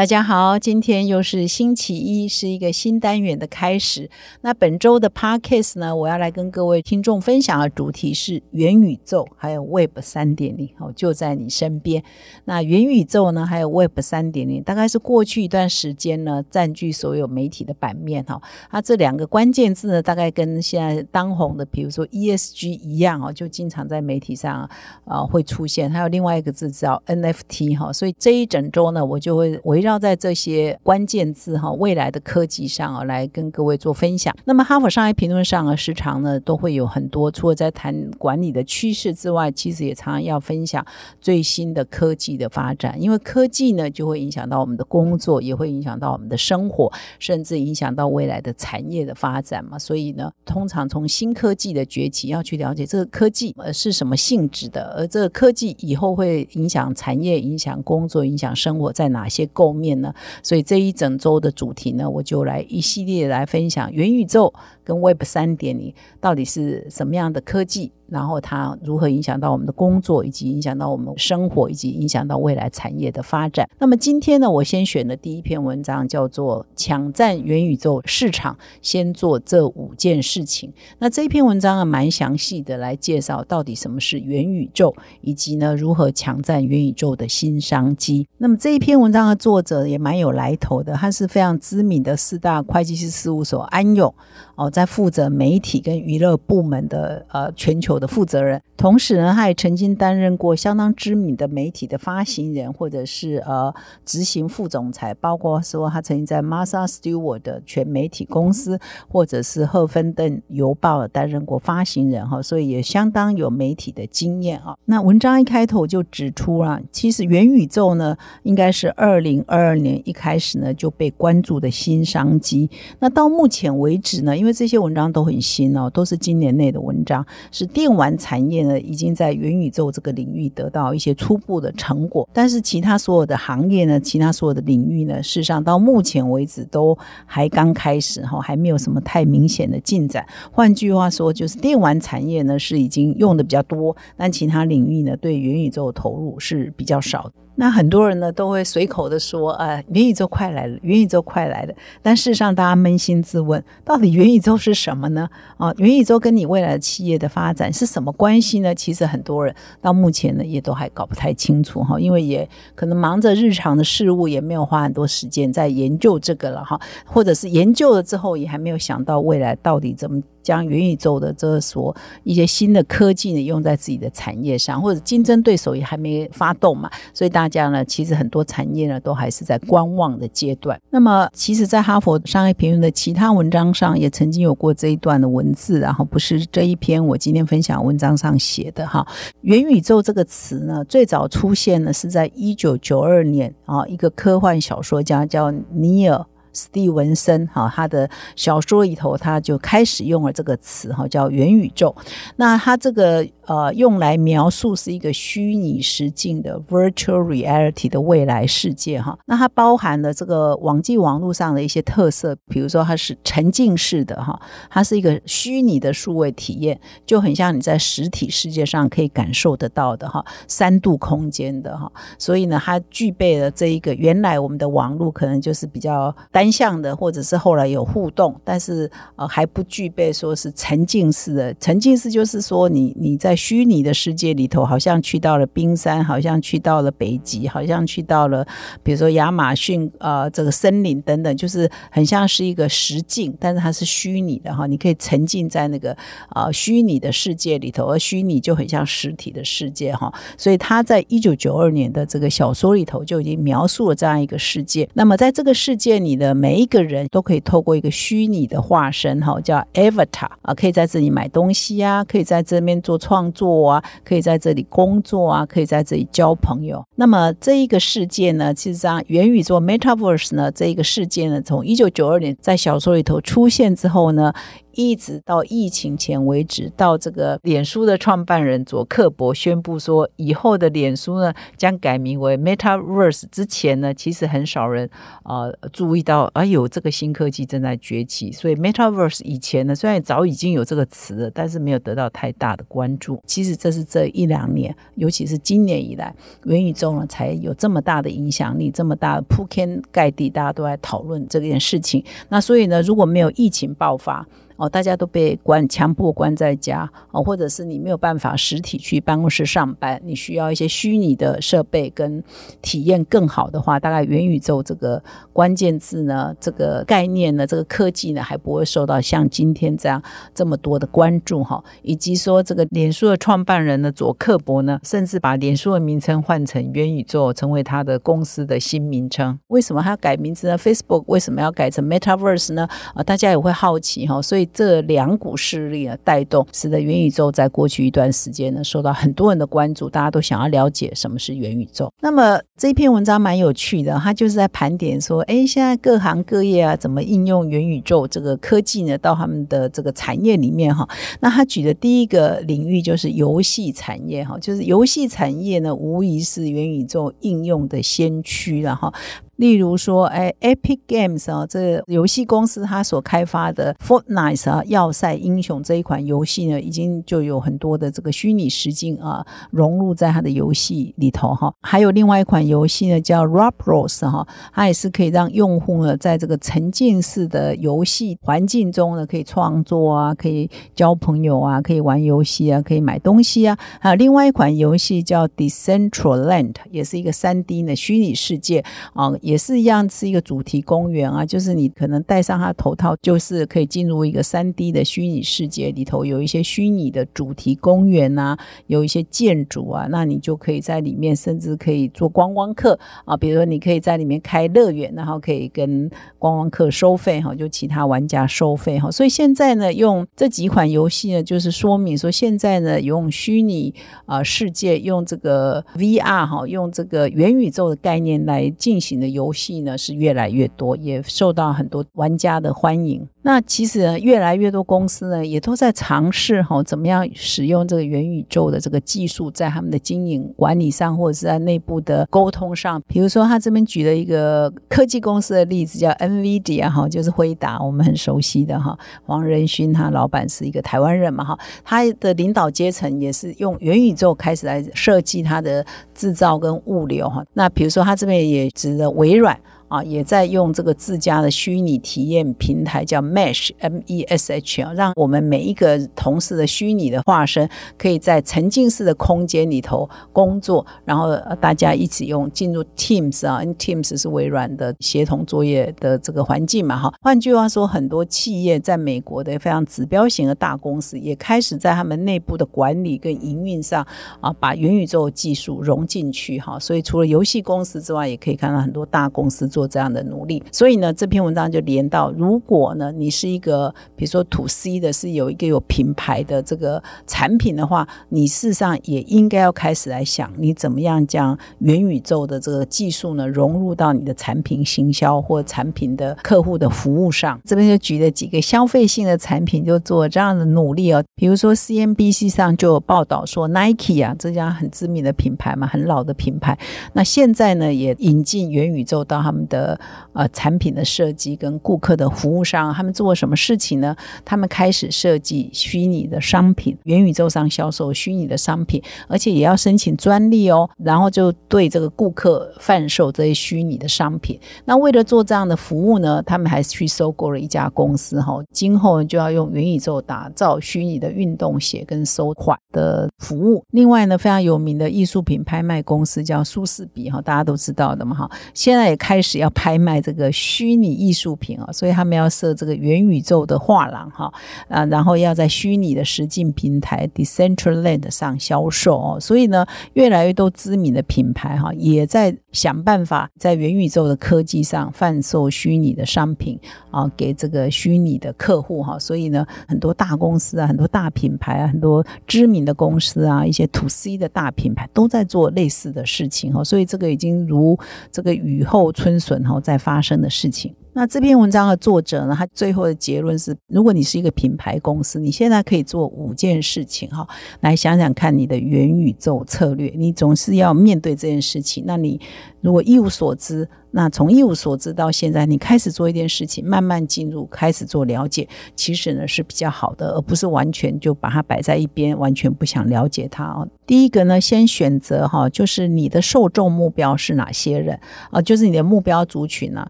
大家好，今天又是星期一，是一个新单元的开始。那本周的 Podcast 呢，我要来跟各位听众分享的主题是元宇宙，还有 Web 三点零，哦，就在你身边。那元宇宙呢，还有 Web 三点零，大概是过去一段时间呢，占据所有媒体的版面哈。那这两个关键字呢，大概跟现在当红的，比如说 ESG 一样哦，就经常在媒体上啊会出现。还有另外一个字叫 NFT 哈，所以这一整周呢，我就会围绕。要在这些关键字哈，未来的科技上啊，来跟各位做分享。那么，哈佛商业评论上啊，时常呢都会有很多，除了在谈管理的趋势之外，其实也常常要分享最新的科技的发展。因为科技呢，就会影响到我们的工作，也会影响到我们的生活，甚至影响到未来的产业的发展嘛。所以呢，通常从新科技的崛起，要去了解这个科技呃是什么性质的，而这个科技以后会影响产业、影响工作、影响生活在哪些构。后面呢，所以这一整周的主题呢，我就来一系列来分享元宇宙跟 Web 三点零到底是什么样的科技。然后它如何影响到我们的工作，以及影响到我们生活，以及影响到未来产业的发展。那么今天呢，我先选的第一篇文章叫做《抢占元宇宙市场，先做这五件事情》。那这一篇文章啊，蛮详细的来介绍到底什么是元宇宙，以及呢如何抢占元宇宙的新商机。那么这一篇文章的作者也蛮有来头的，他是非常知名的四大会计师事务所安永哦，在负责媒体跟娱乐部门的呃全球。的负责人，同时呢，他也曾经担任过相当知名的媒体的发行人，或者是呃执行副总裁，包括说他曾经在 Martha Stewart 的全媒体公司，或者是赫芬顿邮报担任过发行人哈，所以也相当有媒体的经验啊。那文章一开头就指出了，其实元宇宙呢，应该是二零二二年一开始呢就被关注的新商机。那到目前为止呢，因为这些文章都很新哦，都是今年内的文章，是电。电玩产业呢，已经在元宇宙这个领域得到一些初步的成果，但是其他所有的行业呢，其他所有的领域呢，事实上到目前为止都还刚开始哈，还没有什么太明显的进展。换句话说，就是电玩产业呢是已经用的比较多，但其他领域呢对元宇宙的投入是比较少。那很多人呢都会随口的说，呃，元宇宙快来了，元宇宙快来了。但事实上，大家扪心自问，到底元宇宙是什么呢？啊，元宇宙跟你未来的企业的发展是什么关系呢？其实很多人到目前呢也都还搞不太清楚哈，因为也可能忙着日常的事物，也没有花很多时间在研究这个了哈，或者是研究了之后也还没有想到未来到底怎么。将元宇宙的这所一些新的科技呢用在自己的产业上，或者竞争对手也还没发动嘛，所以大家呢其实很多产业呢都还是在观望的阶段。那么，其实，在哈佛商业评论的其他文章上也曾经有过这一段的文字，然后不是这一篇我今天分享文章上写的哈。元宇宙这个词呢，最早出现呢是在一九九二年啊，一个科幻小说家叫尼尔。史蒂文森哈，他的小说里头他就开始用了这个词哈，叫元宇宙。那他这个。呃，用来描述是一个虚拟实境的 virtual reality 的未来世界哈。那它包含了这个网际网络上的一些特色，比如说它是沉浸式的哈，它是一个虚拟的数位体验，就很像你在实体世界上可以感受得到的哈，三度空间的哈。所以呢，它具备了这一个原来我们的网络可能就是比较单向的，或者是后来有互动，但是呃还不具备说是沉浸式的。沉浸式就是说你你在虚拟的世界里头，好像去到了冰山，好像去到了北极，好像去到了，比如说亚马逊啊，这个森林等等，就是很像是一个实境，但是它是虚拟的哈，你可以沉浸在那个啊虚拟的世界里头，而虚拟就很像实体的世界哈。所以他在一九九二年的这个小说里头就已经描述了这样一个世界。那么在这个世界里的每一个人都可以透过一个虚拟的化身哈，叫 Avatar 啊，可以在这里买东西啊，可以在这边做创。作啊，可以在这里工作啊，可以在这里交朋友。那么这一个世界呢，其实上元宇宙 （Metaverse） 呢，这一个世界呢，从一九九二年在小说里头出现之后呢，一直到疫情前为止，到这个脸书的创办人佐克伯宣布说，以后的脸书呢将改名为 Metaverse 之前呢，其实很少人啊注意到，啊有这个新科技正在崛起。所以 Metaverse 以前呢，虽然早已经有这个词了，但是没有得到太大的关注。其实这是这一两年，尤其是今年以来，元宇宙呢才有这么大的影响力，这么大铺天盖地，大家都在讨论这件事情。那所以呢，如果没有疫情爆发，哦，大家都被关强迫关在家哦，或者是你没有办法实体去办公室上班，你需要一些虚拟的设备跟体验更好的话，大概元宇宙这个关键字呢，这个概念呢，这个科技呢，还不会受到像今天这样这么多的关注哈。以及说这个脸书的创办人呢，佐克伯呢，甚至把脸书的名称换成元宇宙，成为他的公司的新名称。为什么他要改名字呢？Facebook 为什么要改成 Metaverse 呢？啊，大家也会好奇哈，所以。这两股势力啊带动，使得元宇宙在过去一段时间呢受到很多人的关注，大家都想要了解什么是元宇宙。那么这篇文章蛮有趣的，它就是在盘点说，哎，现在各行各业啊怎么应用元宇宙这个科技呢到他们的这个产业里面哈。那他举的第一个领域就是游戏产业哈，就是游戏产业呢无疑是元宇宙应用的先驱了哈。例如说，哎，Epic Games 啊，这游戏公司它所开发的 Fortnite 啊，要塞英雄这一款游戏呢，已经就有很多的这个虚拟实境啊融入在它的游戏里头哈。还有另外一款游戏呢，叫 Roblox 哈，它也是可以让用户呢在这个沉浸式的游戏环境中呢，可以创作啊，可以交朋友啊，可以玩游戏啊，可以买东西啊。还有另外一款游戏叫 Decentraland，也是一个三 D 的虚拟世界啊。也是一样，是一个主题公园啊，就是你可能戴上它头套，就是可以进入一个三 D 的虚拟世界里头，有一些虚拟的主题公园啊，有一些建筑啊，那你就可以在里面，甚至可以做观光客啊，比如说你可以在里面开乐园，然后可以跟观光客收费哈，就其他玩家收费哈。所以现在呢，用这几款游戏呢，就是说明说现在呢，用虚拟啊世界，用这个 VR 哈，用这个元宇宙的概念来进行的游。游戏呢是越来越多，也受到很多玩家的欢迎。那其实，越来越多公司呢也都在尝试哈，怎么样使用这个元宇宙的这个技术，在他们的经营管理上，或者是在内部的沟通上。比如说，他这边举了一个科技公司的例子，叫 NVIDIA 哈，就是辉达，我们很熟悉的哈。黄仁勋他老板是一个台湾人嘛哈，他的领导阶层也是用元宇宙开始来设计他的制造跟物流哈。那比如说，他这边也指的微软。啊，也在用这个自家的虚拟体验平台，叫 Mesh，M E S H 啊，让我们每一个同事的虚拟的化身，可以在沉浸式的空间里头工作，然后大家一起用进入 Teams 啊，Teams 是微软的协同作业的这个环境嘛，哈。换句话说，很多企业在美国的非常指标型的大公司，也开始在他们内部的管理跟营运上啊，把元宇宙技术融进去，哈。所以除了游戏公司之外，也可以看到很多大公司做。做这样的努力，所以呢，这篇文章就连到，如果呢，你是一个比如说 to C 的，是有一个有品牌的这个产品的话，你事实上也应该要开始来想，你怎么样将元宇宙的这个技术呢融入到你的产品行销或产品的客户的服务上。这边就举了几个消费性的产品，就做这样的努力哦。比如说 CNBC 上就有报道说，Nike 啊这家很知名的品牌嘛，很老的品牌，那现在呢也引进元宇宙到他们。的呃产品的设计跟顾客的服务上，他们做了什么事情呢？他们开始设计虚拟的商品，元宇宙上销售虚拟的商品，而且也要申请专利哦。然后就对这个顾客贩售这些虚拟的商品。那为了做这样的服务呢，他们还去收购了一家公司哈。今后就要用元宇宙打造虚拟的运动鞋跟收款的服务。另外呢，非常有名的艺术品拍卖公司叫苏士比哈，大家都知道的嘛哈。现在也开始。要拍卖这个虚拟艺术品啊，所以他们要设这个元宇宙的画廊哈啊，然后要在虚拟的实境平台 Decentraland 上销售哦，所以呢，越来越多知名的品牌哈也在想办法在元宇宙的科技上贩售虚拟的商品啊，给这个虚拟的客户哈，所以呢，很多大公司啊，很多大品牌啊，很多知名的公司啊，一些 To C 的大品牌都在做类似的事情哈，所以这个已经如这个雨后春笋。哈，在发生的事情。那这篇文章的作者呢，他最后的结论是：如果你是一个品牌公司，你现在可以做五件事情哈，来想想看你的元宇宙策略。你总是要面对这件事情，那你如果一无所知。那从一无所知到现在，你开始做一件事情，慢慢进入，开始做了解，其实呢是比较好的，而不是完全就把它摆在一边，完全不想了解它哦。第一个呢，先选择哈，就是你的受众目标是哪些人啊？就是你的目标族群呢？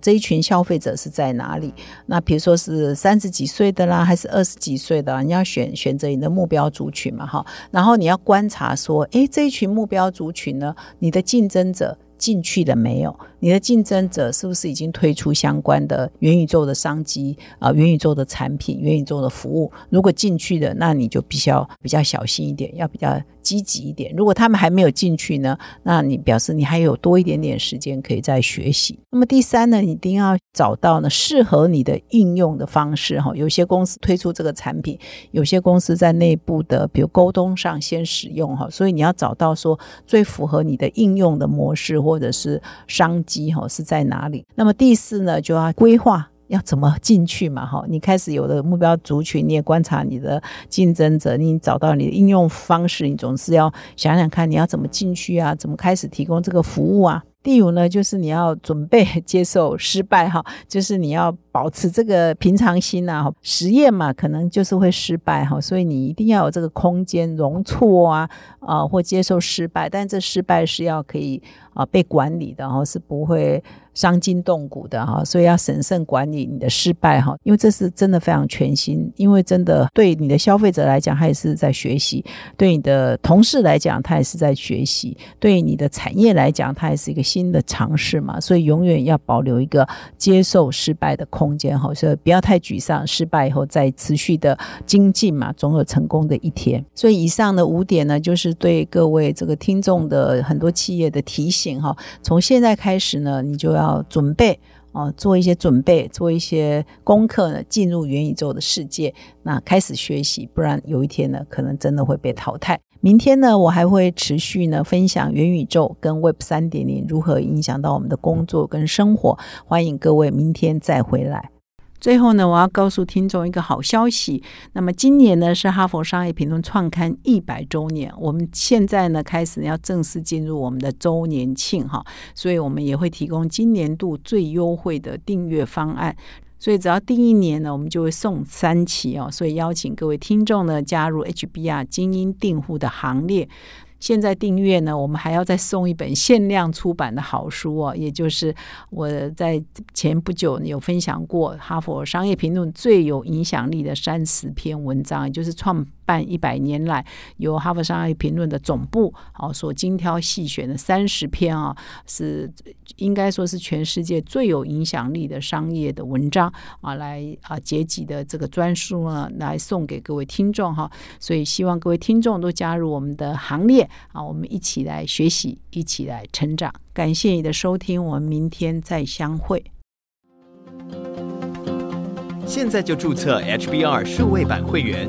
这一群消费者是在哪里？那比如说是三十几岁的啦，还是二十几岁的？你要选选择你的目标族群嘛，哈。然后你要观察说，诶，这一群目标族群呢，你的竞争者。进去了没有，你的竞争者是不是已经推出相关的元宇宙的商机啊？元宇宙的产品、元宇宙的服务？如果进去的，那你就必须要比较小心一点，要比较。积极一点。如果他们还没有进去呢，那你表示你还有多一点点时间可以再学习。那么第三呢，你一定要找到呢适合你的应用的方式哈。有些公司推出这个产品，有些公司在内部的比如沟通上先使用哈，所以你要找到说最符合你的应用的模式或者是商机机哈是在哪里。那么第四呢，就要规划。要怎么进去嘛？哈，你开始有了目标族群，你也观察你的竞争者，你找到你的应用方式，你总是要想想看你要怎么进去啊？怎么开始提供这个服务啊？第五呢，就是你要准备接受失败哈，就是你要保持这个平常心呐。实验嘛，可能就是会失败哈，所以你一定要有这个空间容错啊啊，或接受失败，但这失败是要可以啊被管理的哈，是不会。伤筋动骨的哈，所以要审慎管理你的失败哈，因为这是真的非常全新，因为真的对你的消费者来讲，他也是在学习；对你的同事来讲，他也是在学习；对你的产业来讲，它也是一个新的尝试嘛。所以永远要保留一个接受失败的空间哈，所以不要太沮丧，失败以后再持续的精进嘛，总有成功的一天。所以以上的五点呢，就是对各位这个听众的很多企业的提醒哈。从现在开始呢，你就要。要准备哦，做一些准备，做一些功课呢，进入元宇宙的世界，那开始学习，不然有一天呢，可能真的会被淘汰。明天呢，我还会持续呢分享元宇宙跟 Web 三点零如何影响到我们的工作跟生活，欢迎各位明天再回来。最后呢，我要告诉听众一个好消息。那么今年呢是哈佛商业评论创刊一百周年，我们现在呢开始要正式进入我们的周年庆哈，所以我们也会提供今年度最优惠的订阅方案。所以只要订一年呢，我们就会送三期哦。所以邀请各位听众呢加入 HBR 精英订户的行列。现在订阅呢，我们还要再送一本限量出版的好书哦，也就是我在前不久有分享过《哈佛商业评论》最有影响力的三十篇文章，也就是创。办一百年来，由哈佛商业评论的总部啊所精挑细选的三十篇啊，是应该说是全世界最有影响力的商业的文章啊，来啊结集的这个专书呢，来送给各位听众哈。所以希望各位听众都加入我们的行列啊，我们一起来学习，一起来成长。感谢你的收听，我们明天再相会。现在就注册 HBR 数位版会员。